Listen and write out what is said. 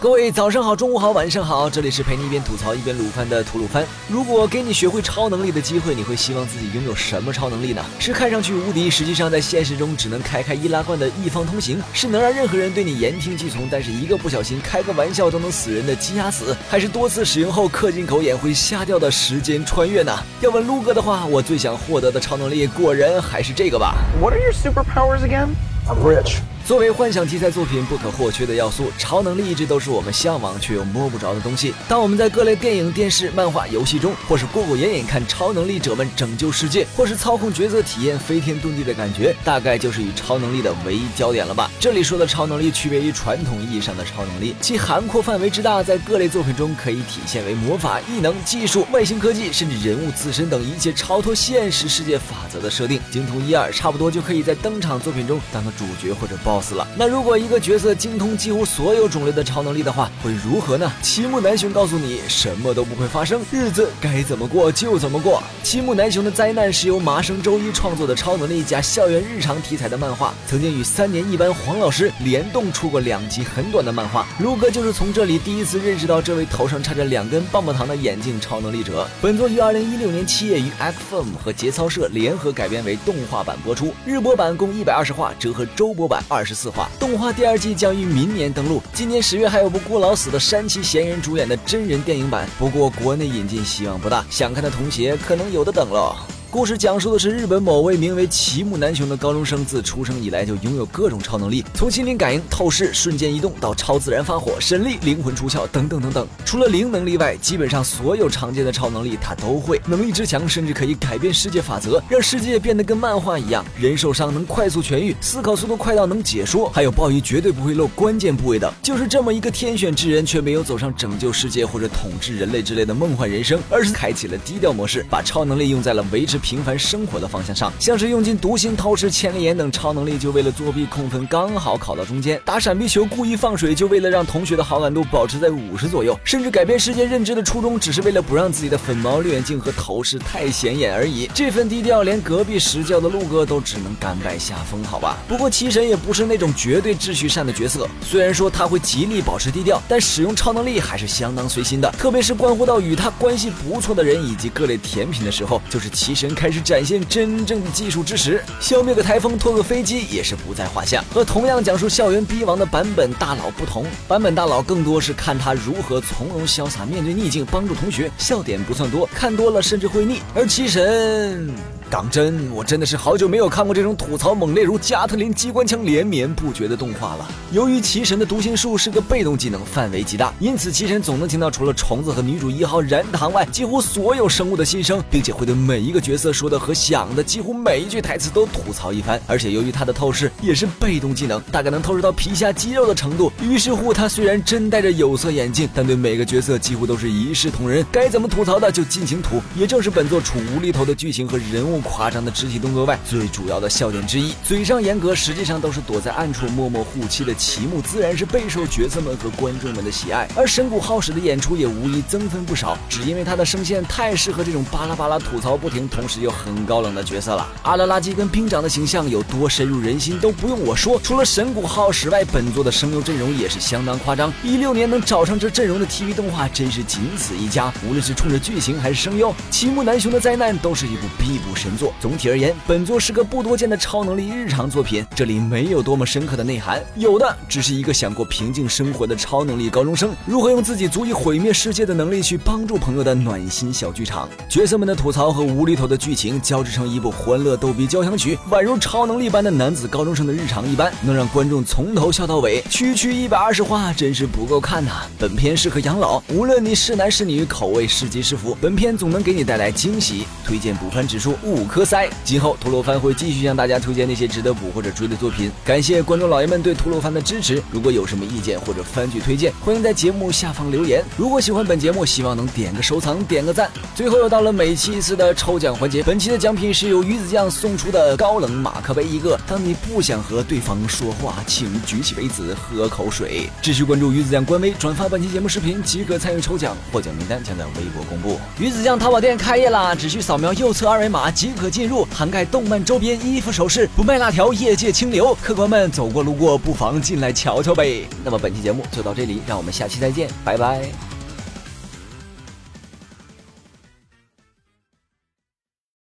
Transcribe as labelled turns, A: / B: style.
A: 各位早上好，中午好，晚上好，这里是陪你一边吐槽一边撸番的吐鲁番。如果给你学会超能力的机会，你会希望自己拥有什么超能力呢？是看上去无敌，实际上在现实中只能开开易拉罐的一方通行？是能让任何人对你言听计从，但是一个不小心开个玩笑都能死人的鸡鸭死？还是多次使用后氪金狗眼会瞎掉的时间穿越呢？要问撸哥的话，我最想获得的超能力果然还是这个吧。
B: What are your superpowers again?
C: I'm rich.
A: 作为幻想题材作品不可或缺的要素，超能力一直都是我们向往却又摸不着的东西。当我们在各类电影、电视、漫画、游戏中，或是过过眼瘾看超能力者们拯救世界，或是操控角色体验飞天遁地的感觉，大概就是与超能力的唯一焦点了吧。这里说的超能力区别于传统意义上的超能力，其涵括范围之大，在各类作品中可以体现为魔法、异能、技术、外星科技，甚至人物自身等一切超脱现实世界法则的设定，精通一二，差不多就可以在登场作品中当个主角或者包死了。那如果一个角色精通几乎所有种类的超能力的话，会如何呢？齐木南雄告诉你，什么都不会发生，日子该怎么过就怎么过。齐木南雄的灾难是由麻生周一创作的超能力加校园日常题材的漫画，曾经与三年一班黄老师联动出过两集很短的漫画。卢哥就是从这里第一次认识到这位头上插着两根棒棒糖的眼镜超能力者。本作于二零一六年七月与 FM 和节操社联合改编为动画版播出，日播版共一百二十话，折合周播版二十四话。动画第二季将于明年登陆，今年十月还有部顾老死的山崎贤人主演的真人电影版，不过国内引进希望不大，想看的同学可能有的等了。故事讲述的是日本某位名为齐木南雄的高中生，自出生以来就拥有各种超能力，从心灵感应、透视、瞬间移动到超自然发火、神力、灵魂出窍等等等等。除了灵能力外，基本上所有常见的超能力他都会。能力之强，甚至可以改变世界法则，让世界变得跟漫画一样。人受伤能快速痊愈，思考速度快到能解说，还有鲍鱼绝对不会漏关键部位的。就是这么一个天选之人，却没有走上拯救世界或者统治人类之类的梦幻人生，而是开启了低调模式，把超能力用在了维持。平凡生活的方向上，像是用尽读心、透视、千里眼等超能力，就为了作弊控分刚好考到中间；打闪避球故意放水，就为了让同学的好感度保持在五十左右；甚至改变世界认知的初衷，只是为了不让自己的粉毛绿眼镜和头饰太显眼而已。这份低调，连隔壁实教的陆哥都只能甘拜下风，好吧？不过七神也不是那种绝对秩序善的角色，虽然说他会极力保持低调，但使用超能力还是相当随心的。特别是关乎到与他关系不错的人以及各类甜品的时候，就是七神开始。展现真正的技术之时，消灭个台风、拖个飞机也是不在话下。和同样讲述校园逼王的版本大佬不同，版本大佬更多是看他如何从容潇洒面对逆境，帮助同学，笑点不算多，看多了甚至会腻。而七神。讲真，我真的是好久没有看过这种吐槽猛烈如加特林机关枪连绵不绝的动画了。由于奇神的读心术是个被动技能，范围极大，因此奇神总能听到除了虫子和女主一号燃糖外，几乎所有生物的心声，并且会对每一个角色说的和想的几乎每一句台词都吐槽一番。而且由于他的透视也是被动技能，大概能透视到皮下肌肉的程度。于是乎，他虽然真戴着有色眼镜，但对每个角色几乎都是一视同仁，该怎么吐槽的就尽情吐。也正是本作处无厘头的剧情和人物。夸张的肢体动作外，最主要的笑点之一，嘴上严格，实际上都是躲在暗处默默护妻的齐木，自然是备受角色们和观众们的喜爱。而神谷浩史的演出也无疑增分不少，只因为他的声线太适合这种巴拉巴拉吐槽不停，同时又很高冷的角色了。阿拉拉基跟兵长的形象有多深入人心，都不用我说。除了神谷浩史外，本作的声优阵容也是相当夸张。一六年能找上这阵容的 TV 动画，真是仅此一家。无论是冲着剧情还是声优，齐木南雄的灾难都是一部必部神。作总体而言，本作是个不多见的超能力日常作品。这里没有多么深刻的内涵，有的只是一个想过平静生活的超能力高中生如何用自己足以毁灭世界的能力去帮助朋友的暖心小剧场。角色们的吐槽和无厘头的剧情交织成一部欢乐逗比交响曲，宛如超能力般的男子高中生的日常一般，能让观众从头笑到尾。区区一百二十话真是不够看呐！本片适合养老，无论你是男是女，口味是吉是福，本片总能给你带来惊喜。推荐补番指数五。科塞，今后吐鲁番会继续向大家推荐那些值得补或者追的作品。感谢观众老爷们对吐鲁番的支持。如果有什么意见或者番剧推荐，欢迎在节目下方留言。如果喜欢本节目，希望能点个收藏，点个赞。最后又到了每期一次的抽奖环节，本期的奖品是由鱼子酱送出的高冷马克杯一个。当你不想和对方说话，请举起杯子喝口水。继续关注鱼子酱官微，转发本期节目视频即可参与抽奖，获奖名单将在微博公布。鱼子酱淘宝店开业啦，只需扫描右侧二维码即。即可进入，涵盖动漫周边、衣服、首饰，不卖辣条，业界清流。客官们走过路过，不妨进来瞧瞧呗。那么本期节目就到这里，让我们下期再见，拜拜。